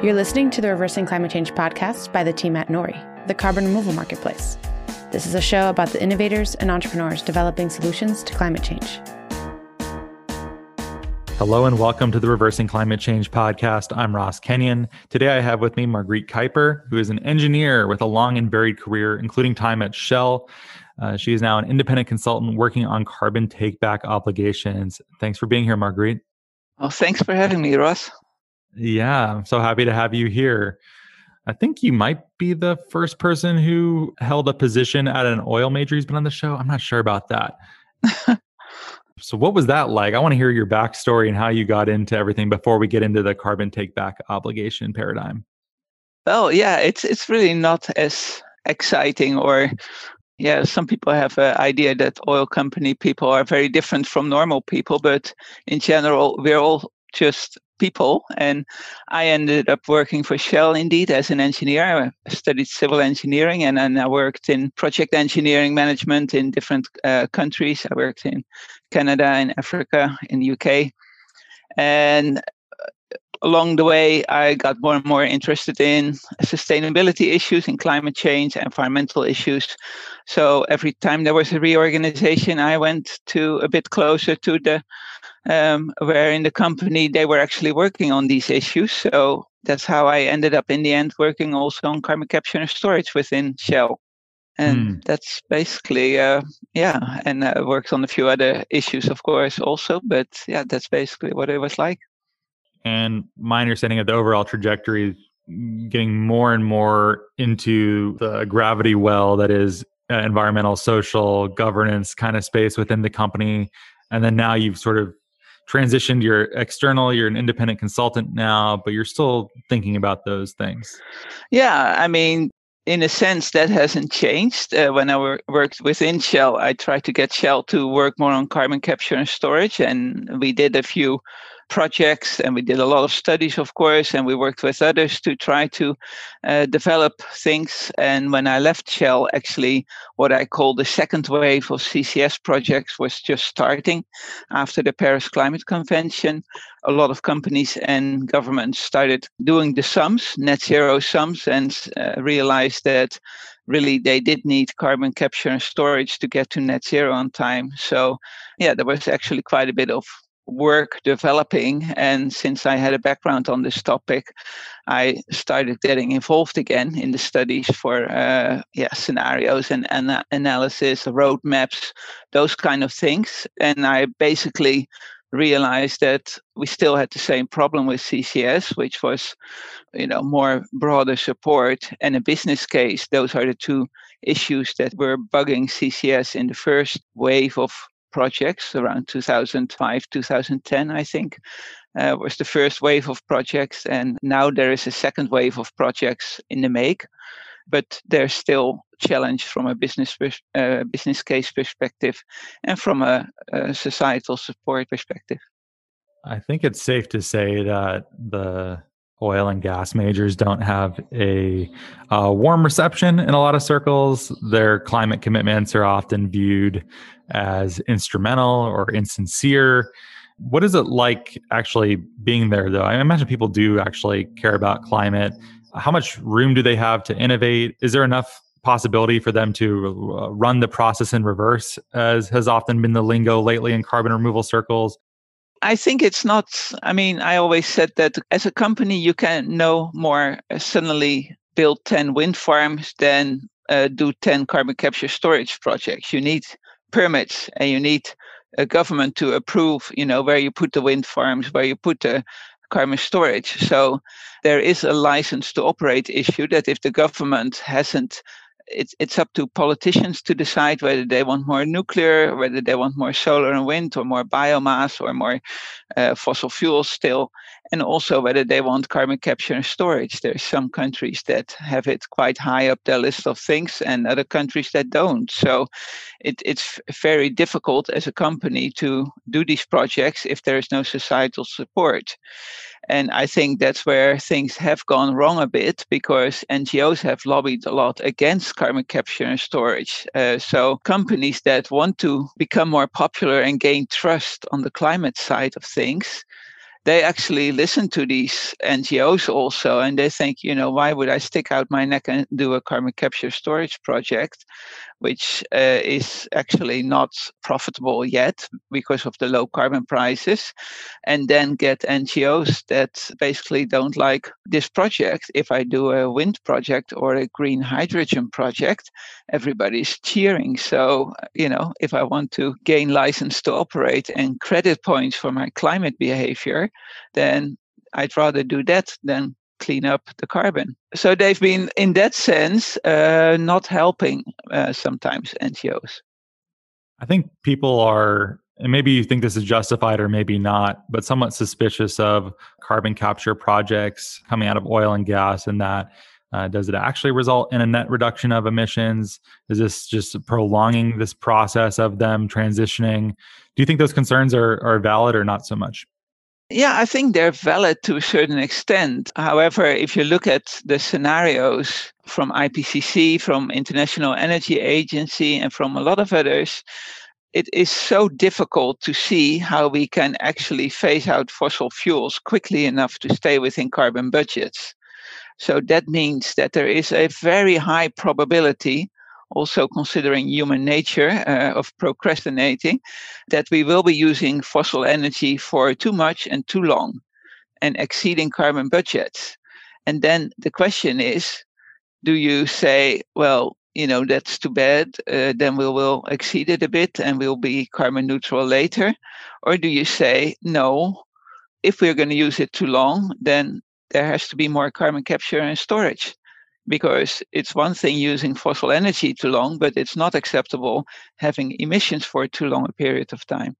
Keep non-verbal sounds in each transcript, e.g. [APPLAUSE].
You're listening to the Reversing Climate Change podcast by the team at Nori, the carbon removal marketplace. This is a show about the innovators and entrepreneurs developing solutions to climate change. Hello and welcome to the Reversing Climate Change podcast. I'm Ross Kenyon. Today I have with me Marguerite Kuiper, who is an engineer with a long and varied career, including time at Shell. Uh, she is now an independent consultant working on carbon take back obligations. Thanks for being here, Marguerite. Well, thanks for having me, Ross. Yeah, I'm so happy to have you here. I think you might be the first person who held a position at an oil major who's been on the show. I'm not sure about that. [LAUGHS] so, what was that like? I want to hear your backstory and how you got into everything before we get into the carbon take back obligation paradigm. Well, yeah, it's it's really not as exciting or yeah, some people have an idea that oil company people are very different from normal people, but in general, we're all just people. And I ended up working for Shell indeed as an engineer. I studied civil engineering and then I worked in project engineering management in different uh, countries. I worked in Canada, in Africa, in the UK. And uh, along the way, I got more and more interested in sustainability issues, in climate change, environmental issues. So every time there was a reorganization, I went to a bit closer to the um, where in the company they were actually working on these issues. So that's how I ended up in the end working also on carbon capture and storage within Shell. And mm. that's basically, uh, yeah, and I uh, worked on a few other issues, of course, also. But yeah, that's basically what it was like. And my understanding of the overall trajectory is getting more and more into the gravity well that is uh, environmental, social, governance kind of space within the company. And then now you've sort of transitioned you're external you're an independent consultant now but you're still thinking about those things. Yeah i mean in a sense that hasn't changed. Uh, when i worked within shell i tried to get shell to work more on carbon capture and storage and we did a few projects and we did a lot of studies of course and we worked with others to try to uh, develop things. And when i left shell actually what i call the second wave of ccs projects was just starting after the paris climate convention. A lot of companies and governments started doing the sums net zero sums and uh, realized that really they did need carbon capture and storage to get to net zero on time. So yeah there was actually quite a bit of work developing. And since I had a background on this topic, I started getting involved again in the studies for uh, yeah scenarios and, and analysis, roadmaps, those kind of things. And I basically realized that we still had the same problem with CCS, which was, you know, more broader support and a business case. Those are the two issues that were bugging CCS in the first wave of projects around 2005, 2010, I think, uh, was the first wave of projects. And now there is a second wave of projects in the make, but there's still challenge from a business uh, business case perspective and from a, a societal support perspective. I think it's safe to say that the oil and gas majors don't have a, a, warm reception in a lot of circles. Their climate commitments are often viewed as instrumental or insincere. What is it like actually being there, though? I imagine people do actually care about climate. How much room do they have to innovate? Is there enough possibility for them to uh, run the process in reverse, as has often been the lingo lately in carbon removal circles? I think it's not. I mean, I always said that as a company, you can no more uh, suddenly build 10 wind farms than uh, do 10 carbon capture storage projects. You need permits and you need a government to approve, you know, where you put the wind farms, where you put the carbon storage. So there is a license to operate issue that if the government hasn't it's it's up to politicians to decide whether they want more nuclear, whether they want more solar and wind, or more biomass, or more uh, fossil fuels still, and also whether they want carbon capture and storage. There's some countries that have it quite high up their list of things, and other countries that don't. So it, it's very difficult as a company to do these projects if there is no societal support. And I think that's where things have gone wrong a bit because NGOs have lobbied a lot against carbon capture and storage. Uh, so companies that want to become more popular and gain trust on the climate side of things they actually listen to these NGOs also, and they think, you know, why would I stick out my neck and do a carbon capture storage project, which uh, is actually not profitable yet because of the low carbon prices, and then get NGOs that basically don't like this project. If I do a wind project or a green hydrogen project, everybody's cheering. So, you know, if I want to gain license to operate and credit points for my climate behavior, then I'd rather do that than clean up the carbon. So they've been, in that sense, uh, not helping uh, sometimes NGOs. I think people are, and maybe you think this is justified or maybe not, but somewhat suspicious of carbon capture projects coming out of oil and gas and that. Uh, does it actually result in a net reduction of emissions? Is this just prolonging this process of them transitioning? Do you think those concerns are, are valid or not so much? Yeah, I think they're valid to a certain extent. However, if you look at the scenarios from IPCC, from International Energy Agency, and from a lot of others, it is so difficult to see how we can actually phase out fossil fuels quickly enough to stay within carbon budgets. So that means that there is a very high probability also considering human nature uh, of procrastinating, that we will be using fossil energy for too much and too long and exceeding carbon budgets. And then the question is do you say, well, you know, that's too bad, uh, then we will exceed it a bit and we'll be carbon neutral later? Or do you say, no, if we're going to use it too long, then there has to be more carbon capture and storage because it's one thing using fossil energy too long, but it's not acceptable having emissions for too long a period of time.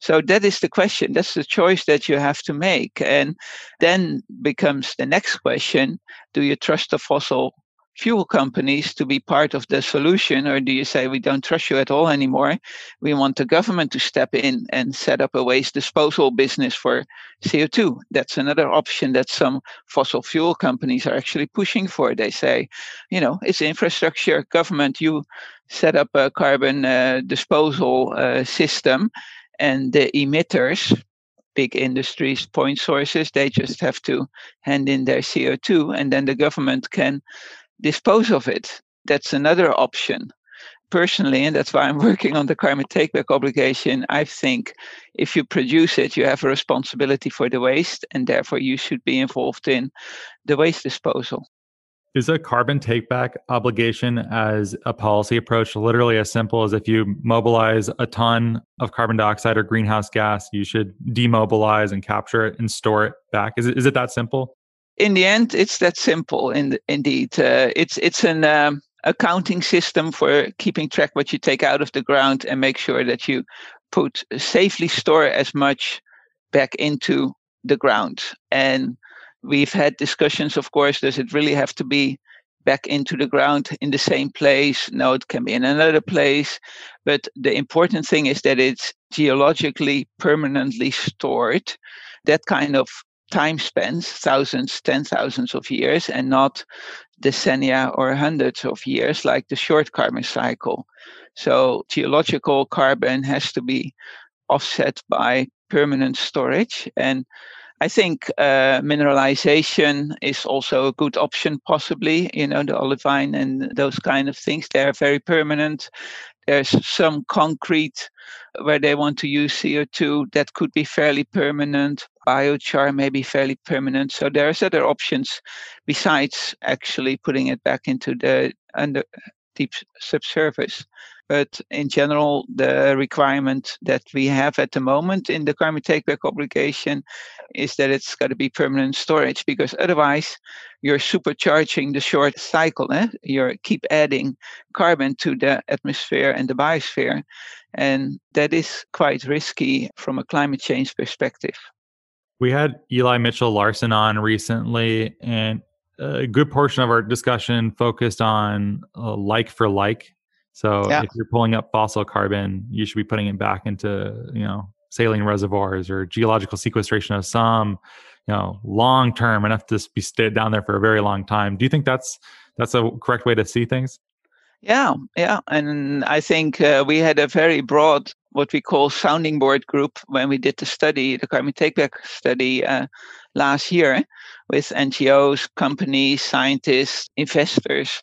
So that is the question. That's the choice that you have to make. And then becomes the next question do you trust the fossil fuel companies to be part of the solution, or do you say we don't trust you at all anymore? We want the government to step in and set up a waste disposal business for CO2. That's another option that some fossil fuel companies are actually pushing for. They say, you know, it's infrastructure, government, you set up a carbon uh, disposal uh, system, and the emitters, big industries, point sources, they just have to hand in their CO2, and then the government can dispose of it. That's another option. Personally, and that's why I'm [LAUGHS] working on the carbon takeback obligation, I think if you produce it, you have a responsibility for the waste, and therefore you should be involved in the waste disposal. Is a carbon takeback obligation as a policy approach literally as simple as if you mobilize a ton of carbon dioxide or greenhouse gas, you should demobilize and capture it and store it back? Is it, is it that simple? In the end, it's that simple. In indeed, uh, it's it's an um, accounting system for keeping track what you take out of the ground and make sure that you put safely store as much back into the ground. And we've had discussions, of course. Does it really have to be back into the ground in the same place? No, it can be in another place. But the important thing is that it's geologically permanently stored. That kind of time spans thousands, ten thousands of years, and not decennia or hundreds of years like the short carbon cycle. So geological carbon has to be offset by permanent storage. And I think uh, mineralization is also a good option, possibly. You know, the olivine and those kind of things, they are very permanent. There's some concrete where they want to use CO2 that could be fairly permanent. Biochar may be fairly permanent. So there's other options besides actually putting it back into the under deep subsurface. But in general, the requirement that we have at the moment in the carbon takeback obligation is that it's got to be permanent storage because otherwise you're supercharging the short cycle. Eh? You keep adding carbon to the atmosphere and the biosphere. And that is quite risky from a climate change perspective. We had Eli Mitchell Larson on recently, and a good portion of our discussion focused on uh, like for like so yeah. if you're pulling up fossil carbon, you should be putting it back into, you know, saline reservoirs or geological sequestration of some, you know, long term enough to be stayed down there for a very long time. Do you think that's that's a correct way to see things? Yeah, yeah. And I think uh, we had a very broad, what we call sounding board group when we did the study, the carbon takeback study uh, last year with NGOs, companies, scientists, investors,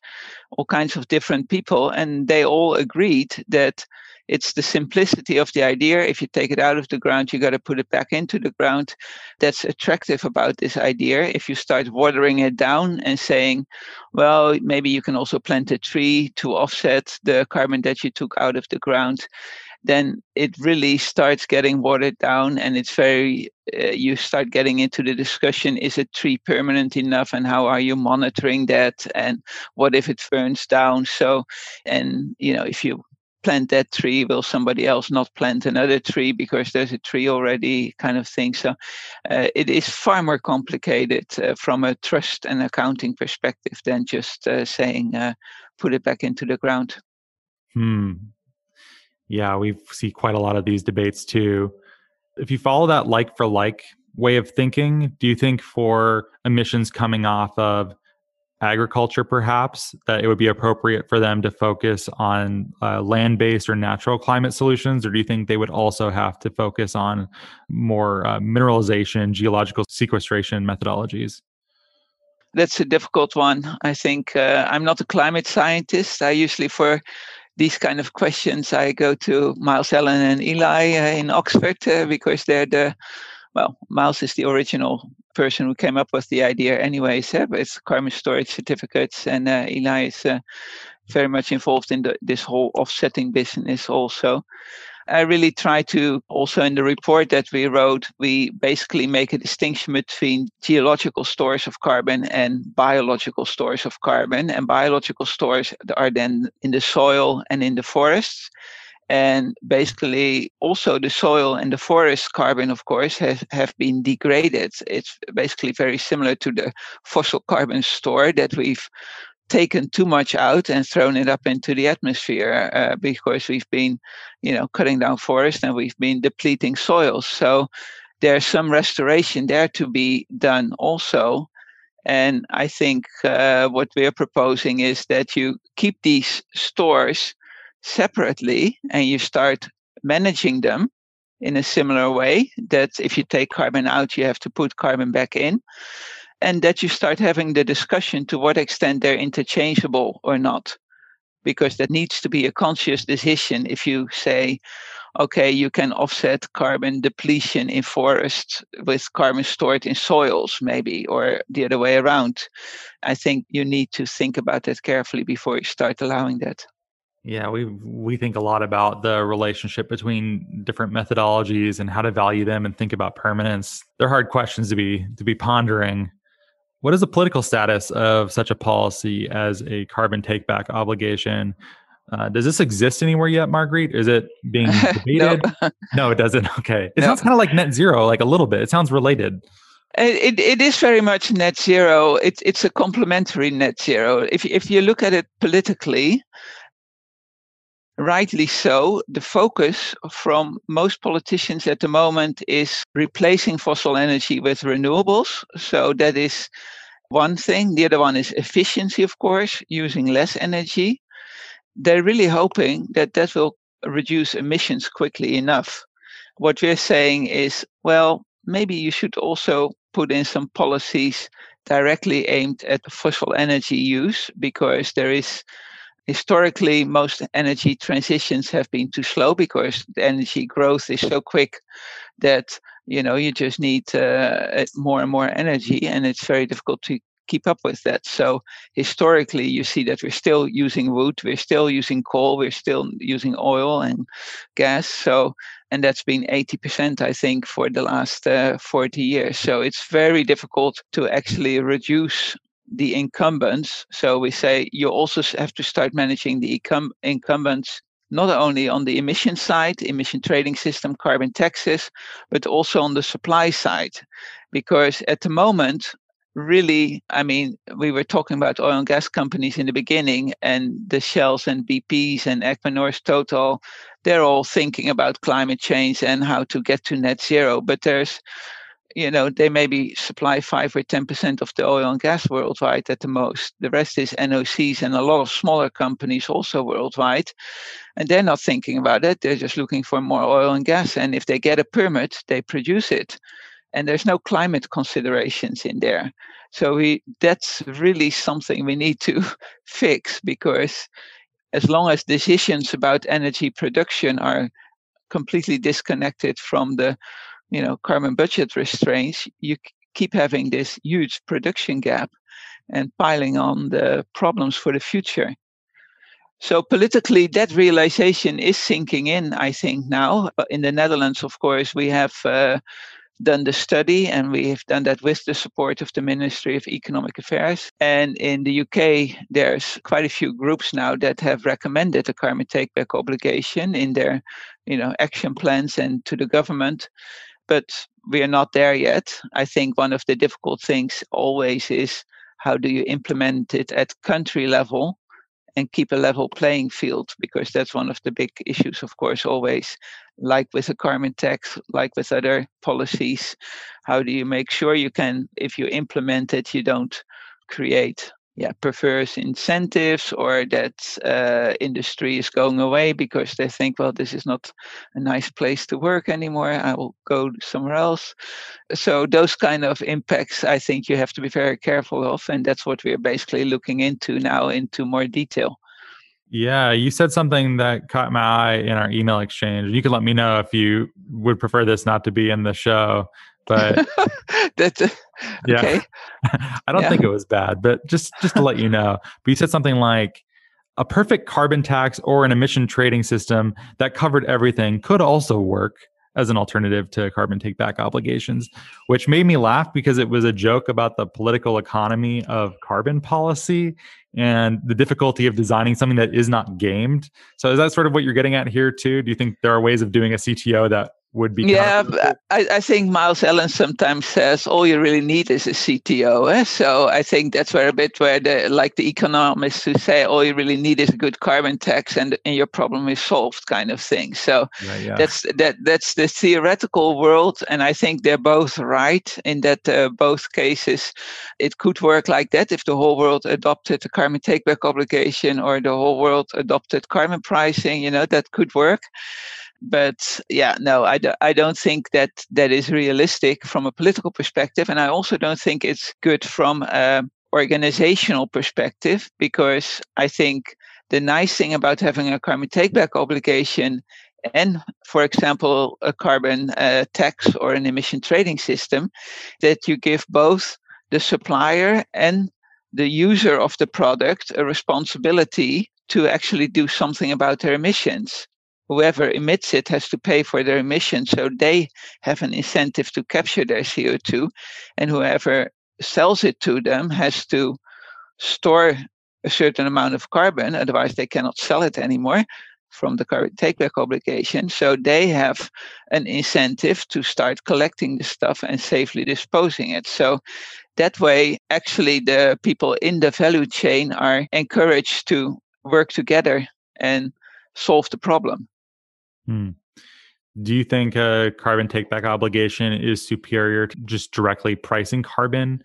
all kinds of different people. And they all agreed that it's the simplicity of the idea. If you take it out of the ground, you got to put it back into the ground. That's attractive about this idea. If you start watering it down and saying, well, maybe you can also plant a tree to offset the carbon that you took out of the ground, then it really starts getting watered down and it's very uh, you start getting into the discussion is a tree permanent enough and how are you monitoring that and what if it burns down? So and you know if you plant that tree will somebody else not plant another tree because there's a tree already kind of thing? So uh, it is far more complicated uh, from a trust and accounting perspective than just uh, saying uh, put it back into the ground. Hmm yeah we see quite a lot of these debates too if you follow that like for like way of thinking do you think for emissions coming off of agriculture, perhaps, that it would be appropriate for them to focus on uh, land based or natural climate solutions? Or do you think they would also have to focus on more uh, mineralization, geological sequestration methodologies? That's a difficult one. I think uh, I'm not a climate scientist. I usually, for these kind of questions, I go to Myles Allen and Eli uh, in Oxford uh, because they're the well, Myles is the original person who came up with the idea, anyways. Yeah, but it's carbon storage certificates, and uh, Eli is uh, very much involved in the, this whole offsetting business also. I really try to also in the report that we wrote, we basically make a distinction between geological stores of carbon and biological stores of carbon. And biological stores are then in the soil and in the forests and basically also the soil and the forest carbon of course has have been degraded it's basically very similar to the fossil carbon store that we've taken too much out and thrown it up into the atmosphere uh, because we've been you know cutting down forests and we've been depleting soils so there's some restoration there to be done also and i think uh, what we're proposing is that you keep these stores separately and you start managing them in a similar way that if you take carbon out, you have to put carbon back in. And that you start having the discussion to what extent they're interchangeable or not. Because that needs to be a conscious decision if you say, okay, you can offset carbon depletion in forests with carbon stored in soils, maybe, or the other way around. I think you need to think about that carefully before you start allowing that. Yeah, we we think a lot about the relationship between different methodologies and how to value them and think about permanence. They're hard questions to be to be pondering. What is the political status of such a policy as a carbon takeback obligation? Uh, does this exist anywhere yet, Marguerite? Is it being [LAUGHS] debated? no. it doesn't. [LAUGHS] Okay, it sounds kind of like net zero, like a little bit. It sounds related. It, it is very much net zero. It's it's a complementary net zero. If if you look at it politically, rightly so, the focus from most politicians at the moment is replacing fossil energy with renewables. So that is one thing. The other one is efficiency, of course, using less energy. They're really hoping that that will reduce emissions quickly enough. What we're saying is, well, maybe you should also put in some policies directly aimed at fossil energy use because there is historically most energy transitions have been too slow because the energy growth is so quick that you know you just need uh, more and more energy and it's very difficult to keep up with that. So historically you see that we're still using wood we're still using coal we're still using oil and gas. So and that's been 80% i think for the last uh, 40 years. So it's very difficult to actually reduce the incumbents. So we say you also have to start managing the incumbents not only on the emission side, emission trading system, carbon taxes, but also on the supply side. Because at the moment, really, I mean, we were talking about oil and gas companies in the beginning, and the Shells and BPs and Equinor's Total, they're all thinking about climate change and how to get to net zero. But there's you know, they maybe supply five or 10% of the oil and gas worldwide at the most. The rest is NOCs and a lot of smaller companies also worldwide. And they're not thinking about it. They're just looking for more oil and gas. And if they get a permit, they produce it. And there's no climate considerations in there. So we that's really something we need to [LAUGHS] fix because as long as decisions about energy production are completely disconnected from the you know carbon budget restraints you keep having this huge production gap and piling on the problems for the future so politically that realization is sinking in i think now in the netherlands of course we have uh, done the study and we have done that with the support of the Ministry of Economic Affairs. And in the UK, there's quite a few groups now that have recommended a carbon take back obligation in their you know action plans and to the government. But we are not there yet. I think one of the difficult things always is how do you implement it at country level and keep a level playing field because that's one of the big issues of course always like with the carbon tax like with other policies how do you make sure you can if you implement it you don't create yeah perverse incentives or that uh, industry is going away because they think well this is not a nice place to work anymore i will go somewhere else so those kind of impacts i think you have to be very careful of and that's what we're basically looking into now into more detail yeah, you said something that caught my eye in our email exchange. You can let me know if you would prefer this not to be in the show. But [LAUGHS] that's yeah, okay. [LAUGHS] I don't Yeah. think it was bad, but just just to let you know. But you said something like a perfect carbon tax or an emission trading system that covered everything could also work as an alternative to carbon take back obligations, which made me laugh because it was a joke about the political economy of carbon policy and the difficulty of designing something that is not gamed. So is that sort of what you're getting at here too? Do you think there are ways of doing a CTO that would be yeah, I, I think Myles Allen sometimes says all you really need is a CTO. Eh? So I think that's where a bit where the like the economists who say all you really need is a good carbon tax and and your problem is solved kind of thing. So Right, yeah. that's that that's the theoretical world, and I think they're both right in that uh, both cases it could work like that if the whole world adopted a carbon take back obligation or the whole world adopted carbon pricing. You know that could work but yeah no I, do, I don't think that that is realistic from a political perspective. And i also don't think it's good from an organizational perspective because i think the nice thing about having a carbon take back obligation and for example a carbon uh, tax or an emission trading system that you give both the supplier and the user of the product a responsibility to actually do something about their emissions whoever emits it has to pay for their emission, So they have an incentive to capture their CO2. And whoever sells it to them has to store a certain amount of carbon, otherwise, they cannot sell it anymore from the carbon take back obligation. So they have an incentive to start collecting the stuff and safely disposing it. So that way, actually, the people in the value chain are encouraged to work together and solve the problem. Hmm. Do you think a carbon takeback obligation is superior to just directly pricing carbon?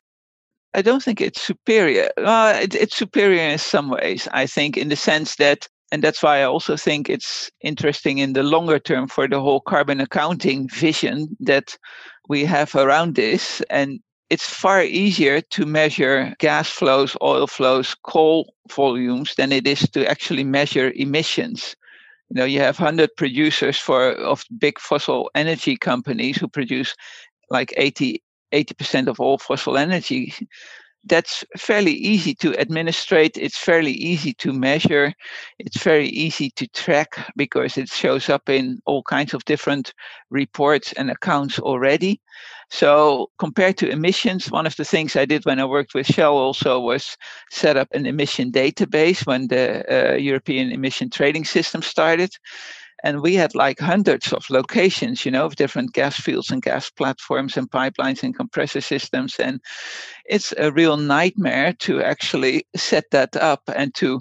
I don't think it's superior. Uh, it, it's superior in some ways, I think, in the sense that, and that's why I also think it's interesting in the longer term for the whole carbon accounting vision that we have around this. And it's far easier to measure gas flows, oil flows, coal volumes than it is to actually measure emissions you know you have 100 producers for of big fossil energy companies who produce like 80 80% of all fossil energy that's fairly easy to administrate it's fairly easy to measure it's very easy to track because it shows up in all kinds of different reports and accounts already. So compared to emissions one of the things i did when i worked with shell also was set up an emission database when the uh, european emission trading system started and we had like hundreds of locations you know of different gas fields and gas platforms and pipelines and compressor systems and it's a real nightmare to actually set that up and to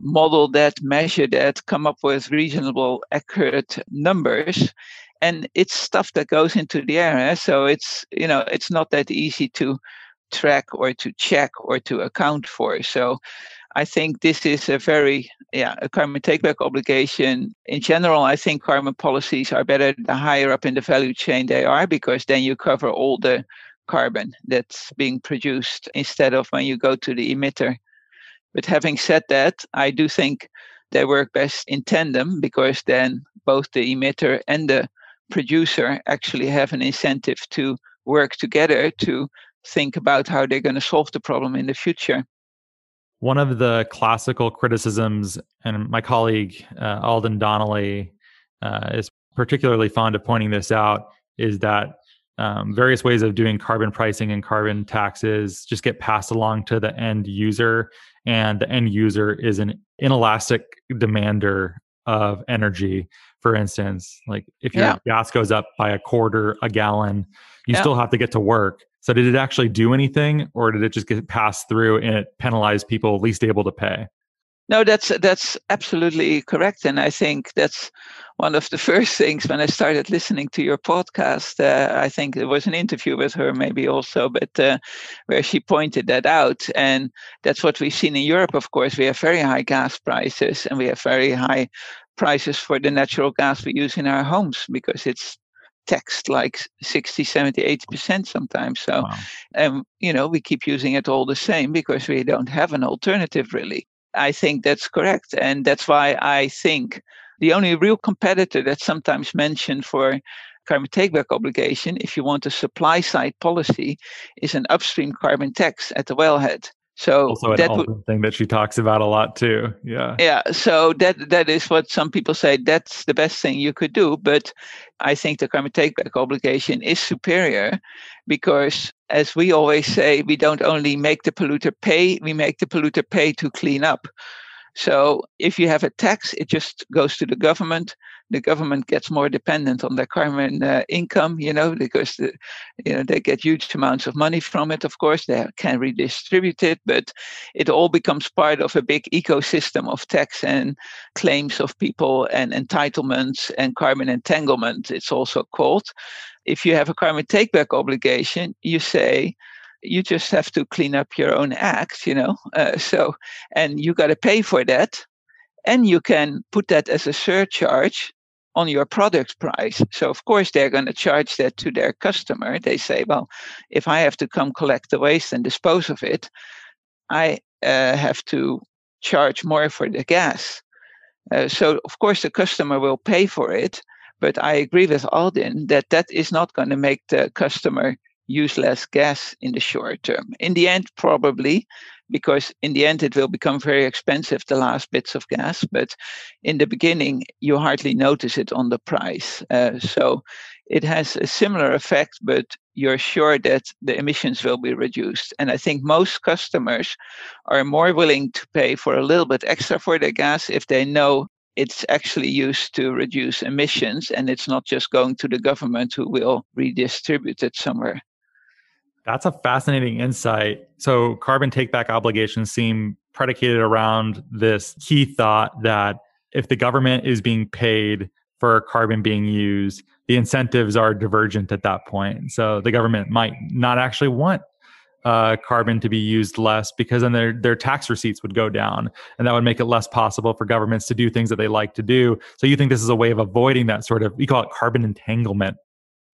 model that measure that come up with reasonable accurate numbers and it's stuff that goes into the air. Eh? So it's you know it's not that easy to track or to check or to account for. So I think this is a very yeah a carbon takeback obligation. In general, I think carbon policies are better the higher up in the value chain they are because then you cover all the carbon that's being produced instead of when you go to the emitter. But having said that, I do think they work best in tandem because then both the emitter and the producer actually have an incentive to work together to think about how they're going to solve the problem in the future. One of the classical criticisms, and my colleague uh, Alden Donnelly uh, is particularly fond of pointing this out, is that um, various ways of doing carbon pricing and carbon taxes just get passed along to the end user, and the end user is an inelastic demander of energy. For instance, like if your yeah. gas goes up by a quarter a gallon, you yeah. still have to get to work. So did it actually do anything or did it just get passed through and it penalized people least able to pay? No, that's that's absolutely correct, and I think that's one of the [LAUGHS] first things when I started listening to your podcast. Uh, I think there was an interview with her, maybe also, but uh, where she pointed that out, and that's what we've seen in Europe. Of course, we have very high gas prices, and we have very high prices for the natural gas we use in our homes because it's taxed like 60 70 80% sometimes. So wow. um, you know we keep using it all the same because we don't have an alternative really. I think that's correct and that's why i think the only real competitor that's sometimes mentioned for carbon takeback obligation if you want a supply side policy is an upstream carbon tax at the wellhead so also that would, thing that she talks about a lot too. Yeah. Yeah. So that that is what some people say that's the best thing you could do. But I think the carbon takeback obligation is superior because as we always say, we don't only make the polluter pay, we make the polluter pay to clean up. So if you have a tax, it just goes to the government. The government gets more dependent on their carbon uh, income, you know, because the, you know they get huge amounts of money from it. Of course, they can redistribute it, but it all becomes part of a big ecosystem of tax and claims of people and entitlements and carbon entanglement. It's also called. If you have a carbon takeback obligation, you say you just have to clean up your own act, you know. Uh, so, and you got to pay for that, and you can put that as a surcharge on your product price. So, of course, they're going to charge that to their customer. They say, well, if I have to come collect the waste and dispose of it, I uh, have to charge more for the gas. Uh, so, of course, the customer will pay for it. But I agree with Alden that that is not going to make the customer use less gas in the short term. In the end, probably, because in the end it will become very expensive, the last bits of gas. But in the beginning, you hardly notice it on the price. Uh, so it has a similar effect, but you're sure that the emissions will be reduced. And I think most customers are more willing to pay for a little bit extra for their gas if they know it's actually used to reduce emissions and it's not just going to the government who will redistribute it somewhere. That's a fascinating insight. So, carbon takeback obligations seem predicated around this key thought that if the government is being paid for carbon being used, the incentives are divergent at that point. So, the government might not actually want uh, carbon to be used less because then their their tax receipts would go down, and that would make it less possible for governments to do things that they like to do. So, you think this is a way of avoiding that sort of we call it carbon entanglement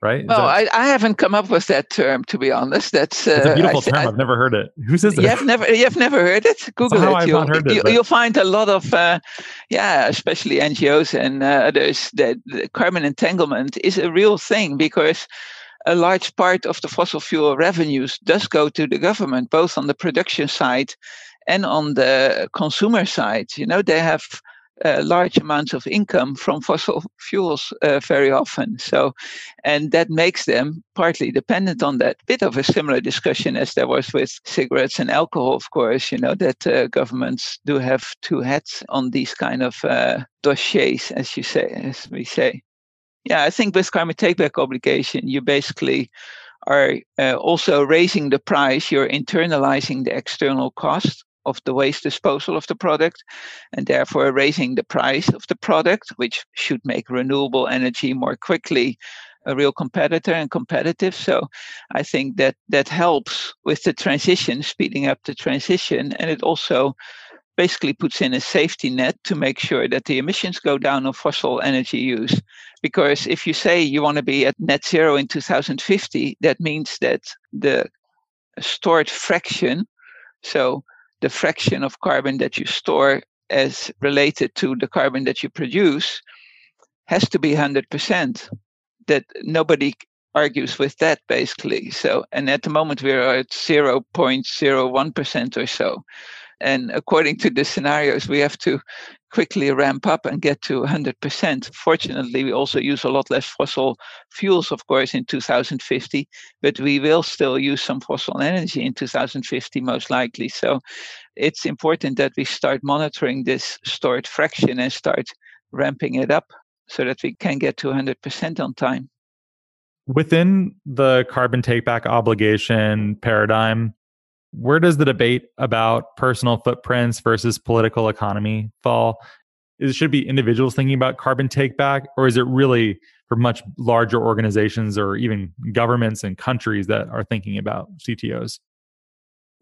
right? Oh, that... I, I, haven't come up with that term to be honest. That's uh, a beautiful I, term. I, have never heard it. Who says it? You've never you've never heard it. [LAUGHS] Google it. I've you'll, heard it, you, but... you'll find a lot of uh, yeah, especially NGOs and uh, others that carbon entanglement is a real thing because a large part of the fossil fuel revenues does go to the government, both on the production side and on the consumer side. You know, they have large amounts of income from fossil fuels uh, very often. So, and that makes them partly dependent on that. Bit of a similar discussion as there was with cigarettes and alcohol, of course. You know that uh, governments do have two hats on these kind of uh, dossiers, as you say, as we say. Yeah, I think with climate takeback obligation, you basically are uh, also raising the price. You're internalizing the external cost of the waste disposal of the product and therefore raising the price of the product, which should make renewable energy more quickly a real competitor and competitive. So I think that that helps with the transition, speeding up the transition. And it also basically puts in a safety net to make sure that the emissions go down on fossil energy use. Because if you say you want to be at net zero in 2050, that means that the stored fraction, so the fraction of carbon that you store as related to the carbon that you produce, has to be 100% that nobody argues with that basically. So, and at the moment we're at 0.01% or so. And according to the scenarios, we have to quickly ramp up and get to 100%. Fortunately, we also use a lot less fossil fuels, of course, in 2050, but we will still use some fossil energy in 2050, most likely. So it's important that we start monitoring this stored fraction and start ramping it up so that we can get to 100% on time. Within the carbon takeback obligation paradigm, where does the debate about personal footprints versus political economy fall? Is it should be individuals thinking about carbon takeback, or is it really for much larger organizations or even governments and countries that are thinking about CTOs?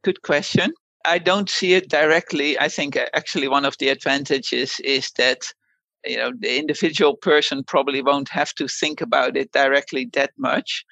Good question. I don't see it directly. I think uh, actually one of the advantages is that you know the individual person probably won't have to think about it directly that much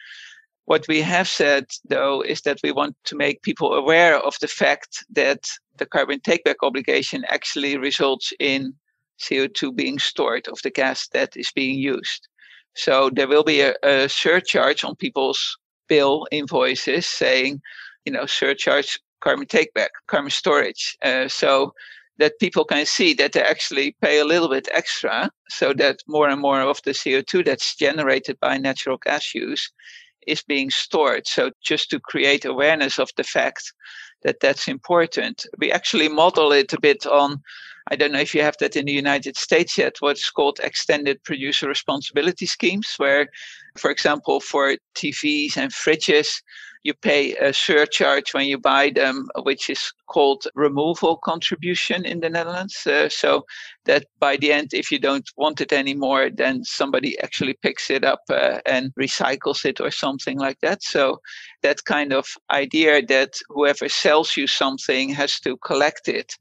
what we have said though is that we want to make people aware of the fact that the carbon takeback obligation actually results in co2 being stored of the gas that is being used. So there will be a, a surcharge on people's bill invoices saying you know surcharge carbon takeback carbon storage uh, so that people can see that they actually pay a little bit extra so that more and more of the CO2 that's generated by natural gas use is being stored. So just to create awareness of the fact that that's important. We actually model it a bit on, I don't know if you have that in the United States yet, what's called extended producer responsibility schemes, where, for example, for TVs and fridges, you pay a surcharge when you buy them, which is called removal contribution in the Netherlands. Uh, so that by the end, if you don't want it anymore, then somebody actually picks it up uh, and recycles it or something like that. So that kind of idea that whoever sells you something has to collect it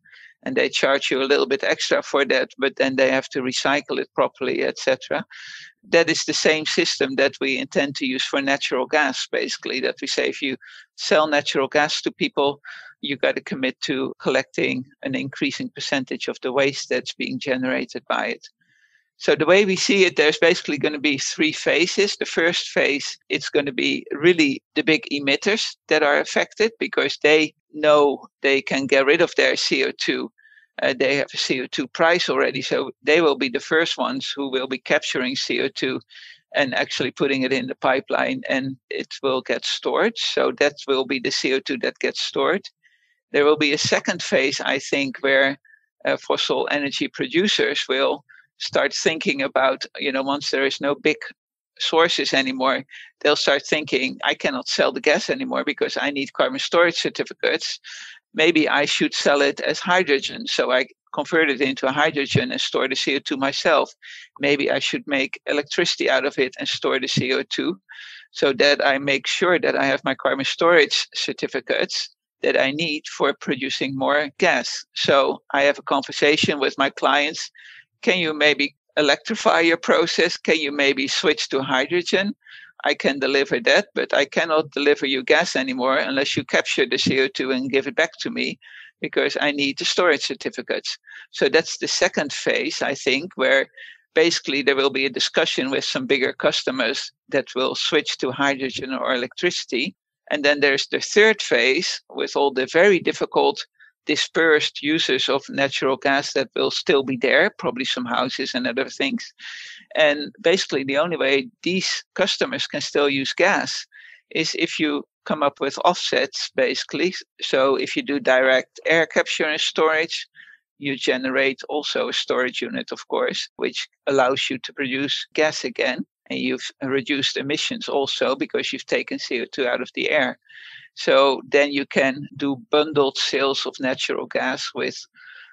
and they charge you a little bit extra for that but then they have to recycle it properly etc that is the same system that we intend to use for natural gas, basically. That we say if you sell natural gas to people, you got to commit to collecting an increasing percentage of the waste that's being generated by it. So the way we see it, there's basically going to be three phases. The first phase, it's going to be really the big emitters that are affected because they know they can get rid of their CO2 uh, they have a CO2 price already. So they will be the first ones who will be capturing CO2 and actually putting it in the pipeline and it will get stored. So that will be the CO2 that gets stored. There will be a second phase, I think, where uh, fossil energy producers will start thinking about, you know, once there is no big sources anymore, they'll start thinking, I cannot sell the gas anymore because I need carbon storage certificates maybe I should sell it as hydrogen. So I convert it into hydrogen and store the CO2 myself. Maybe I should make electricity out of it and store the CO2 so that I make sure that I have my carbon storage certificates that I need for producing more gas. So I have a conversation with my clients. Can you maybe electrify your process? Can you maybe switch to hydrogen? I can deliver that, but I cannot deliver you gas anymore unless you capture the CO2 and give it back to me because I need the storage certificates. So that's the second phase, I think, where basically there will be a discussion with some bigger customers that will switch to hydrogen or electricity. And then there's the third phase with all the very difficult dispersed users of natural gas that will still be there, probably some houses and other things. And basically, the only way these customers can still use gas is if you come up with offsets, basically. So if you do direct air capture and storage, you generate also a storage unit, of course, which allows you to produce gas again. And you've reduced emissions also because you've taken CO2 out of the air. So then you can do bundled sales of natural gas with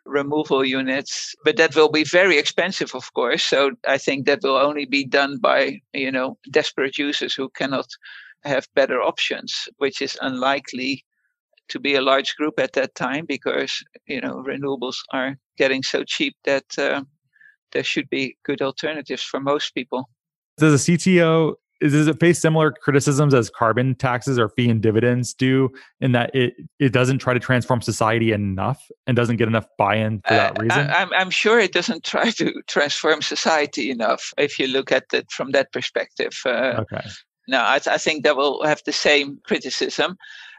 removal units but that will be very expensive of course so i think that will only be done by you know desperate users who cannot have better options which is unlikely to be a large group at that time because you know renewables are getting so cheap that uh, there should be good alternatives for most people does a cto is, does it face similar criticisms as carbon taxes or fee and dividends do in that it, it doesn't try to transform society enough and doesn't get enough buy-in for that uh, reason? I, am I'm, I'm sure it doesn't [LAUGHS] try to transform society enough if you look at it from that perspective. Uh, okay. No, I, I think that will have the same criticism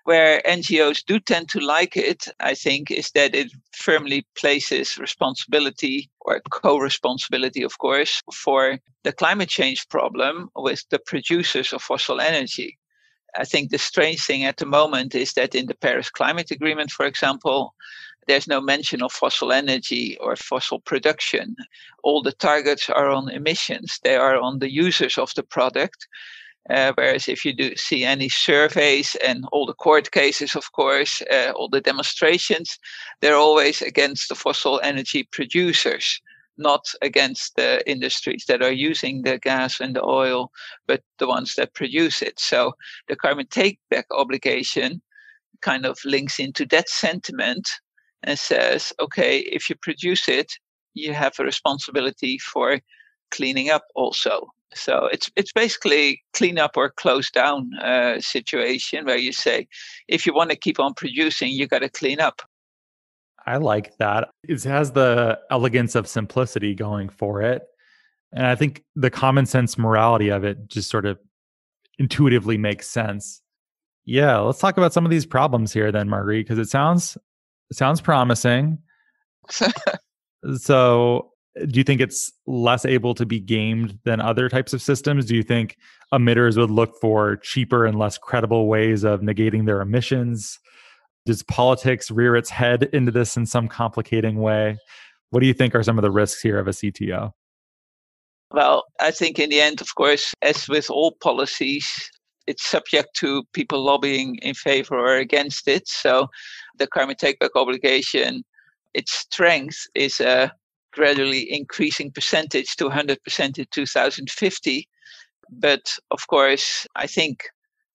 where NGOs do tend to like it, I think, is that it firmly places responsibility or co responsibility, of course, for the climate change problem with the producers of fossil energy. I think the strange thing at the moment is that in the Paris Climate Agreement, for example, there's no mention of fossil energy or fossil production. All the targets are on emissions, they are on the users of the product. Uh, whereas if you do see any surveys and all the court cases, of course, uh, all the demonstrations, they're always against the fossil energy producers, not against the industries that are using the gas and the oil, but the ones that produce it. So the carbon take back obligation kind of links into that sentiment and says, okay, if you produce it, you have a responsibility for cleaning up also. So it's it's basically clean up or close down uh, situation where you say, if you want to keep on producing, you got to clean up. I like that. It has the elegance of simplicity going for it. And I think the common sense morality of it just sort of intuitively makes sense. Yeah, let's talk about some of these problems here then, Marguerite, because it sounds it sounds promising. [LAUGHS] so do you think it's less able to be gamed than other types of systems? Do you think emitters would look for cheaper and less credible ways of negating their emissions? Does politics rear its head into this in some complicating way? What do you think are some of the risks here of a CTO? Well, I think in the end, of course, as with all policies, it's subject to people lobbying in favor or against it. So the carbon takeback obligation, its strength is a gradually increasing percentage to 100% in 2050. But of course, I think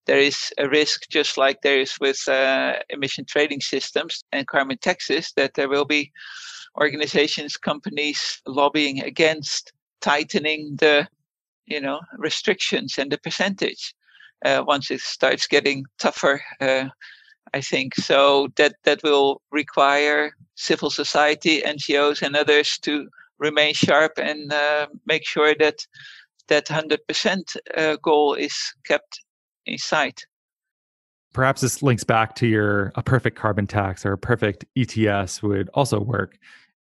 there is a risk, just like there is with uh, emission trading systems and carbon taxes, that there will be organizations, companies lobbying against tightening the, you know, restrictions and the percentage. Uh, once it starts getting tougher, uh, I think so that that will require civil society, NGOs, and others to remain sharp and uh, make sure that that 100% uh, goal is kept in sight. Perhaps this links back to your a perfect carbon tax or a perfect ETS would also work.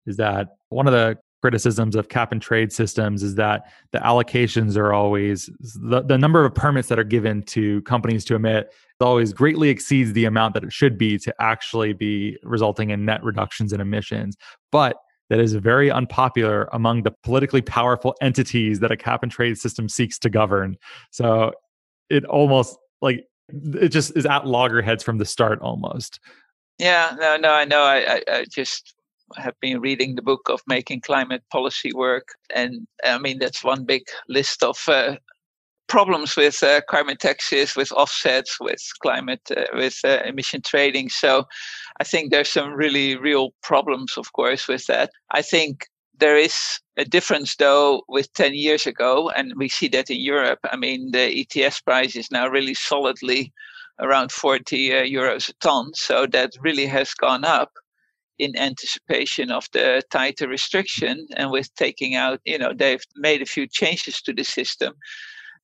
Is that one of the criticisms of cap and trade systems is that the allocations are always the, the number of permits that are given to companies to emit always greatly exceeds the amount that it should be to actually be resulting in net reductions in emissions. But that is very unpopular among the politically powerful entities that a cap and trade system seeks to govern. So it almost like it just is at loggerheads from the start almost. Yeah no no i know. I, I, I just have been reading the book of making climate policy work, and I mean that's one big list of uh, problems with uh, carbon taxes, with offsets, with climate, uh, with uh, emission trading. So I think there's some really real problems, of course, with that. I think there is a difference though with 10 years ago, and we see that in Europe. I mean, the ETS price is now really solidly around 40 uh, euros a ton, so that really has gone up in anticipation of the tighter restriction and with taking out, you know, they've made a few changes to the system.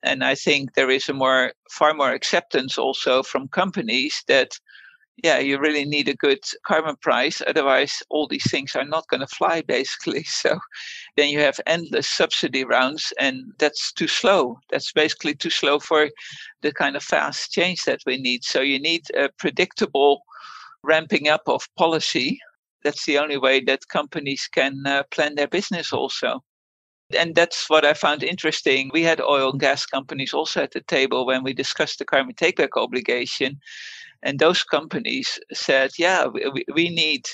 And I think there is a more, far more acceptance also from companies that, yeah, you really need a good carbon price. Otherwise, all these things are not going to fly, [LAUGHS] basically. So then you have endless subsidy rounds, and that's too slow. That's basically too slow for the kind of fast change that we need. So you need a predictable ramping up of policy that's the only way that companies can uh, plan their business also And that's what I found interesting. We had oil and gas companies also at the table when we discussed the carbon takeback obligation. And those companies said, yeah, we, we need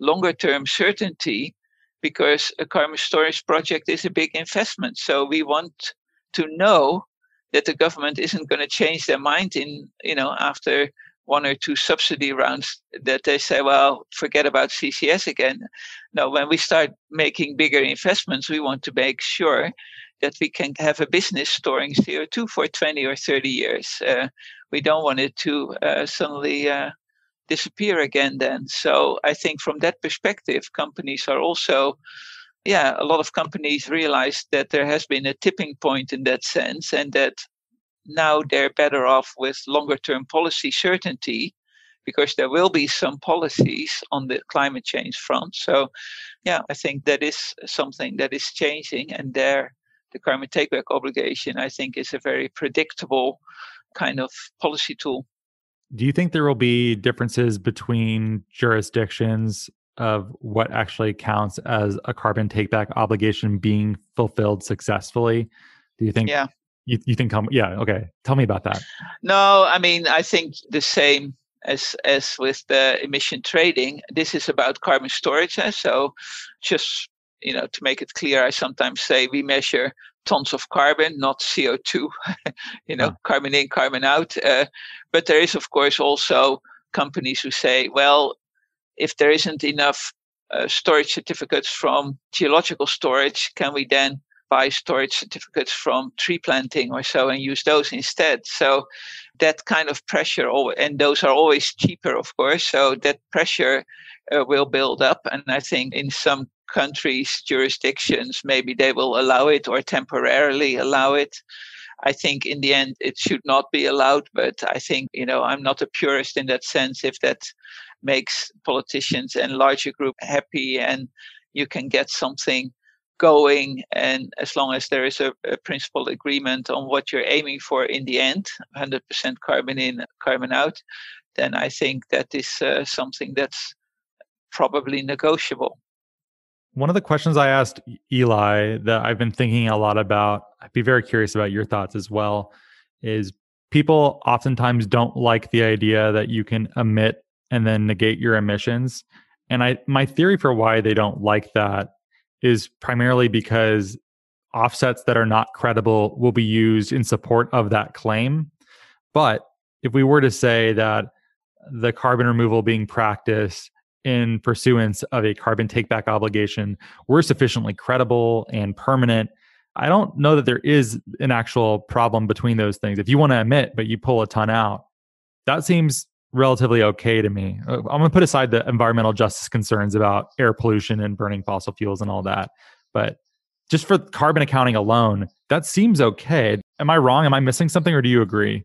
longer term certainty because a carbon storage project is a big investment. So we want to know that the government isn't going to change their mind in, you know, after one or two subsidy rounds that they say, well, forget about CCS again. No, when we start making bigger investments, we want to make sure that we can have a business storing CO2 for 20 or 30 years. Uh, we don't want it to uh, suddenly uh, disappear again then. So I think from that perspective, companies are also, yeah, a lot of companies realize that there has been a tipping point in that sense and that now they're better off with longer term policy certainty because there will be some policies on the climate change front. So, yeah, I think that is something that is changing, and there, the carbon takeback obligation, I think, is a very predictable kind of policy tool. Do you think there will be differences between jurisdictions of what actually counts as a carbon takeback obligation being fulfilled successfully? Do you think yeah. You, you think yeah, okay. Tell me about that. No, I mean I think the same as as with the emission trading. This is about carbon storage. Eh? So just you know, to make it clear, I sometimes say we measure tons of carbon, not CO2, [LAUGHS] you know, carbon in, carbon out. Uh, but there is, of course, also companies who say, well, if there isn't enough uh, storage certificates from geological storage, can we then buy storage certificates from tree planting or so and use those instead? So that kind of pressure, and those are always cheaper, of course. So that pressure uh, will build up. And I think in some countries, jurisdictions, maybe they will allow it or temporarily allow it. I think in the end it should not be allowed, but I think, you know, I'm not a purist in that sense. If that makes politicians and larger group happy and you can get something going and as long as there is a, a principled agreement on what you're aiming for in the end 100% carbon in carbon out then i think that is uh, something that's probably negotiable one of the questions I asked Eli that I've been thinking a lot about, I'd be very curious about your thoughts as well, is people oftentimes don't like the idea that you can emit and then negate your emissions. And I my theory for why they don't like that is primarily because offsets that are not credible will be used in support of that claim. But if we were to say that the carbon removal being practiced in pursuance of a carbon takeback obligation were sufficiently credible and permanent. I don't know that there is an actual problem between those things. If you want to emit, but you pull a ton out, that seems relatively okay to me. Uh, I'm going to put aside the environmental justice concerns about air pollution and burning fossil fuels and all that. But just for carbon accounting alone, that seems okay. Am I wrong? Am I missing something or do you agree?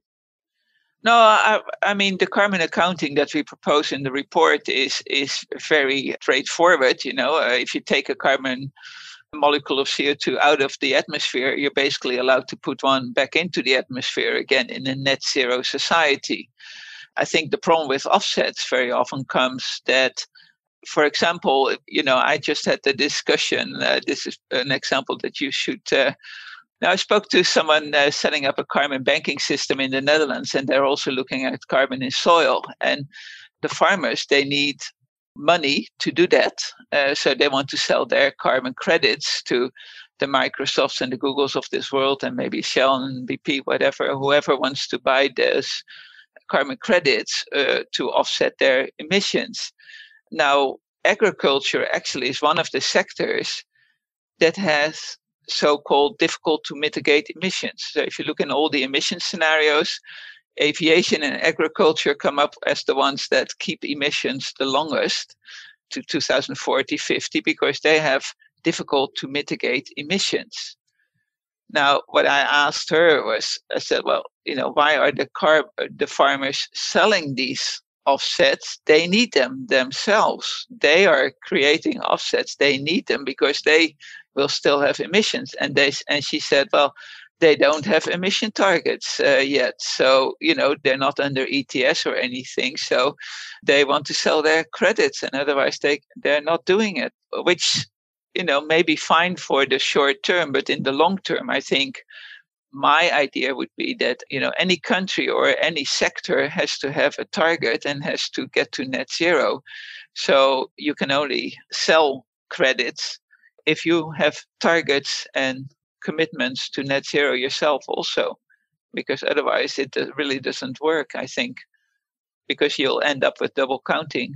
No, I, I, mean the carbon accounting that we propose in the report is is very straightforward. You know, uh, if you take a carbon molecule of CO2 out of the atmosphere, you're basically allowed to put one back into the atmosphere again in a net zero society. I think the problem with offsets very often comes that for example, you know, I just had the discussion. Uh, this is an example that you should uh, now, I spoke to someone uh, setting up a carbon banking system in the Netherlands, and they're also looking at carbon in soil. And the farmers, they need money to do that. Uh, so they want to sell their carbon credits to the Microsofts and the Googles of this world, and maybe Shell and BP, whatever, whoever wants to buy those carbon credits uh, to offset their emissions. Now, agriculture actually is one of the sectors that has so-called difficult to mitigate emissions. So if you look in all the emission scenarios, aviation and agriculture come up as the ones that keep emissions the longest to 2040, 50, because they have difficult to mitigate emissions. Now, what I asked her was, I said, well, you know, why are the car the farmers selling these offsets? They need them themselves. They are creating offsets. They need them because they will still have emissions. And they and she said, well, they don't have emission targets uh, yet. So, you know, they're not under ETS or anything. So they want to sell their credits and otherwise they, they're not doing it, which you know, maybe fine for the short term, but in the long term, I think my idea would be that you know any country or any sector has to have a target and has to get to net zero. So you can only sell credits if you have targets and commitments to net zero yourself also because otherwise it uh, really doesn't work i think because you'll end up with double counting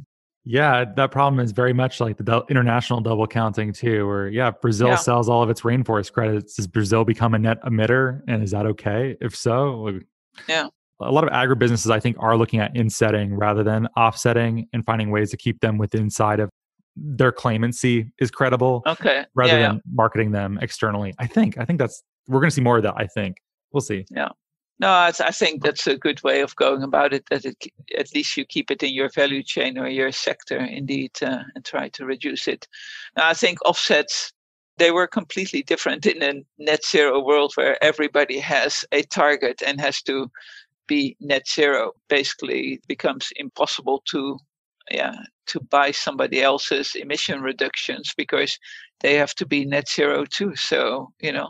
yeah, that problem is very much like the international double counting too, where yeah, Brazil yeah. sells all of its rainforest credits. Does Brazil become a net emitter, and is that okay? If so, yeah, a lot of agribusinesses I think are looking at insetting rather than offsetting and finding ways to keep them within side of their claimancy is credible. Okay, rather yeah, than yeah. marketing them externally. I think I think that's we're going to see more of that. I think we'll see. Yeah. No, I, think that's a good way of going about it. That it, at least you keep it in your value chain or your sector, indeed, uh, and try to reduce it. Now, I think offsets they were completely different in a net zero world where everybody has a target and has to be net zero. Basically, it becomes impossible to yeah to buy somebody else's emission reductions because they have to be net zero too. So you know,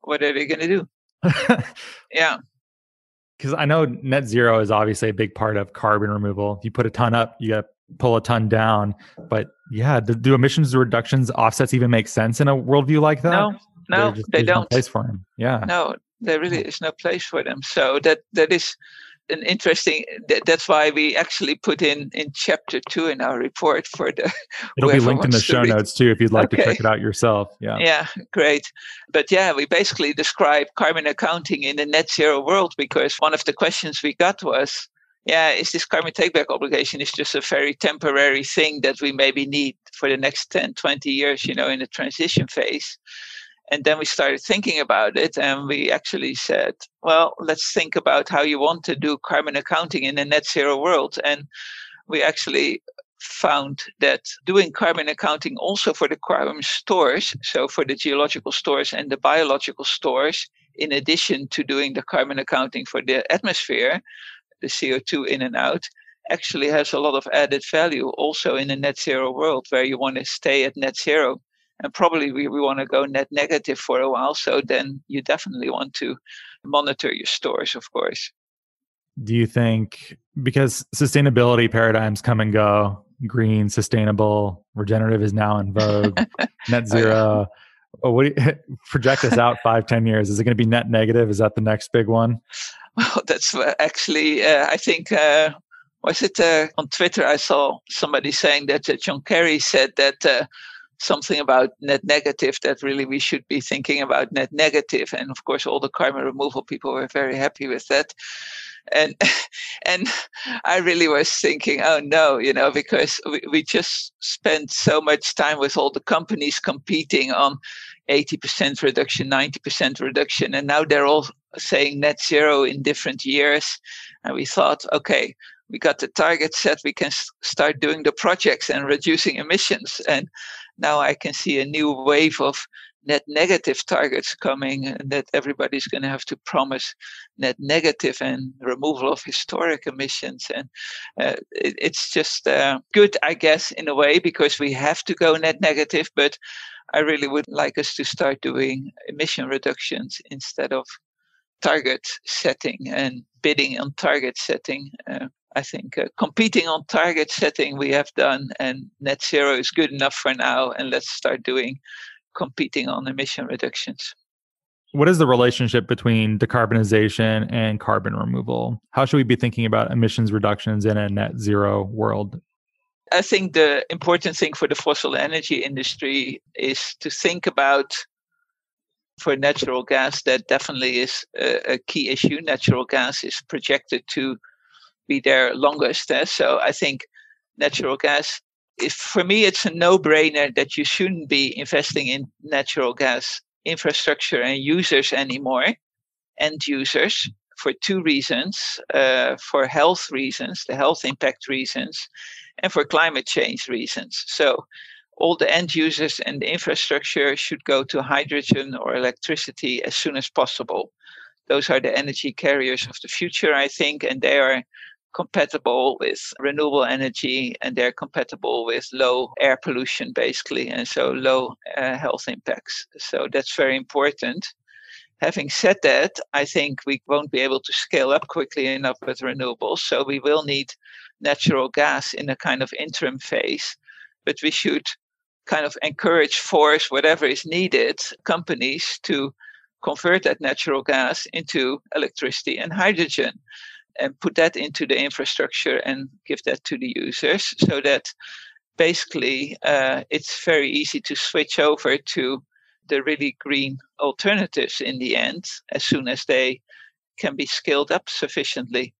what are they going to do? Yeah. Because I know net zero is obviously a big part of carbon removal. If you put a ton up, you got to pull a ton down. But yeah, do, do, emissions reductions offsets even make sense in a worldview like that? No, no, just, they don't. No place for them. Yeah. No, there really is no place for them. So that that is an interesting that, that's why we actually put in in chapter two in our report for the [LAUGHS] it'll be linked in the show notes too if you'd like okay. to check it out yourself. Yeah. Yeah great. But yeah we basically describe carbon accounting in the net zero world because one of the questions we got was yeah is this carbon takeback obligation is just a very temporary thing that we maybe need for the next 10 20 years you know in the transition phase and then we started thinking about it, and we actually said, well, let's think about how you want to do carbon accounting in a net zero world. And we actually found that doing carbon accounting also for the carbon stores, so for the geological stores and the biological stores, in addition to doing the carbon accounting for the atmosphere, the CO2 in and out, actually has a lot of added value also in a net zero world where you want to stay at net zero and probably we, we want to go net negative for a while. So then you definitely want to monitor your stores, of course. Do you think because sustainability paradigms come and go, green, sustainable, regenerative is now in vogue, [LAUGHS] net zero. Oh, what do you [LAUGHS] project us out five, ten years? Is it going to be net negative? Is that the next big one? [LAUGHS] Well, that's uh, actually, uh, I think, uh, was it uh, on Twitter? I saw somebody saying that uh, John Kerry said that uh, something about net negative that really we should be thinking about net negative. And of course all the carbon removal people were very happy with that. And [LAUGHS] and i really was thinking oh no you know because we, we just spent so much time with all the companies competing on 80% reduction 90% reduction. And now they're all saying net zero in different years. And we thought okay we got the target set. We can start doing the projects and reducing emissions. And now I can see a new wave of net negative targets coming and that everybody's going to have to promise net negative and removal of historic emissions. And uh, it, it's just uh, good i guess in a way because we have to go net negative but i really would like us to start doing emission reductions instead of target setting and bidding on target setting uh, I think uh, competing on target setting we have done, and net zero is good enough for now. And let's start doing competing on emission reductions. What is the relationship between decarbonization and carbon removal? How should we be thinking about emissions reductions in a net zero world? I think the important thing for the fossil energy industry is to think about for natural gas, that definitely is a, a key issue. Natural gas is projected to be there longest. Eh? So I think natural gas, if for me, it's a no-brainer that you shouldn't be investing in natural gas infrastructure and users anymore, end users, for two reasons: uh, for health reasons, the health impact reasons, and for climate change reasons. So all the end users and the infrastructure should go to hydrogen or electricity as soon as possible. Those are the energy carriers of the future, I think, and they are compatible with renewable energy and they're compatible with low air pollution, basically, and so low uh, health impacts. So that's very important. Having said that, I think we won't be able to scale up quickly enough with renewables. So we will need natural gas in a kind of interim phase. But we should kind of encourage, force whatever is needed, companies to convert that natural gas into electricity and hydrogen and put that into the infrastructure and give that to the users so that basically uh, it's very easy to switch over to the really green alternatives in the end as soon as they can be scaled up sufficiently.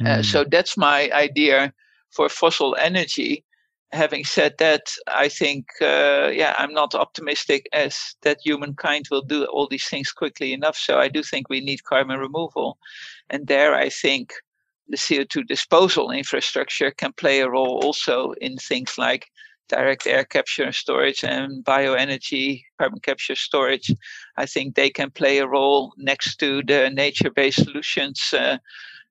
Mm. Uh, so hmm. that's my idea for fossil energy. Having said that, I think, uh, yeah, I'm not optimistic as that humankind will do all these things quickly enough. So I do think we need carbon removal. And there, I think the CO2 disposal infrastructure can play a role also in things like direct air capture and storage and bioenergy carbon capture storage. I think they can play a role next to the nature-based solutions uh,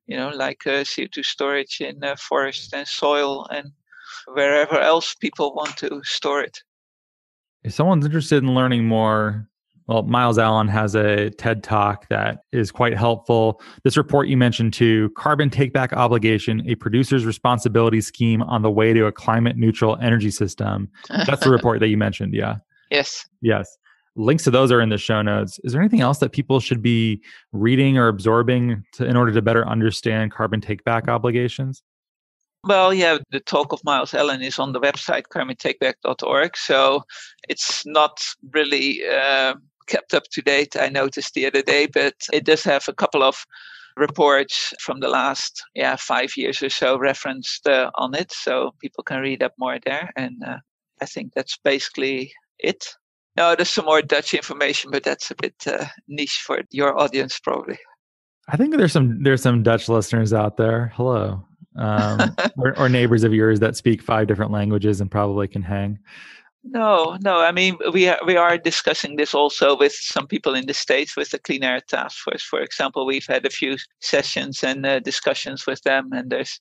you know like uh, co2 storage in uh, forest and soil and wherever else people want to store it. If someone's interested in learning more well, Myles Allen has a TED talk that is quite helpful. This report you mentioned too Carbon Takeback Obligation, a producer's responsibility scheme on the way to a climate neutral energy system. That's the [LAUGHS] report that you mentioned. Yeah. Yes. Yes. Links to those are in the show notes. Is there anything else that people should be reading or absorbing to, in order to better understand carbon takeback obligations? Well, yeah, the talk of Myles Allen is on the website carbontakeback.org. So it's not really uh, kept up to date, I noticed the other day, but it does have a couple of reports from the last yeah five years or so referenced uh, on it, so people can read up more there. And uh, I think that's basically it. No, there's some more Dutch information, but that's a bit uh, niche for your audience, probably. I think there's some there's some Dutch listeners out there. Hello, um, [LAUGHS] or, or neighbors of yours that speak five different languages and probably can hang. No, no. I mean, we are, we are discussing this also with some people in the states with the Clean Air Task Force. For example, we've had a few sessions and uh, discussions with them, and there's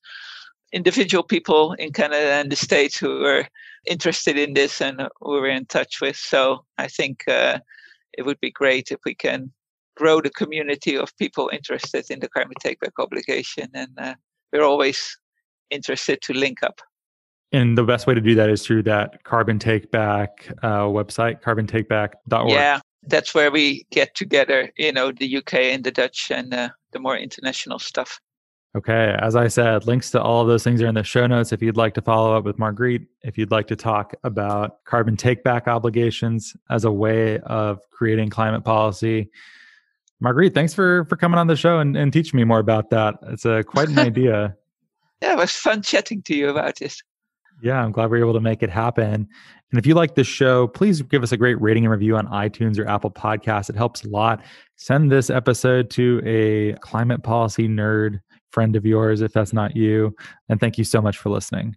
individual people in Canada and the states who are interested in this and who we're in touch with. So I think uh, it would be great if we can grow the community of people interested in the carbon takeback obligation, and uh, we're always interested to link up. And the best way to do that is through that carbon take back uh, website, carbontakeback.org. Yeah, that's where we get together, you know, the UK and the Dutch and uh, the more international stuff. Okay. As I said, links to all of those things are in the show notes. If you'd like to follow up with Marguerite, if you'd like to talk about carbon take back obligations as a way of creating climate policy. Marguerite, thanks for for coming on the show and, and teaching me more about that. It's a quite an [LAUGHS] idea. yeah, it was fun chatting to you about this. Yeah, I'm glad we are able to make it happen. And if you like this show, please give us a great rating and review on iTunes or Apple Podcasts. It helps a lot. Send this episode to a climate policy nerd friend of yours if that's not you. And thank you so much for listening.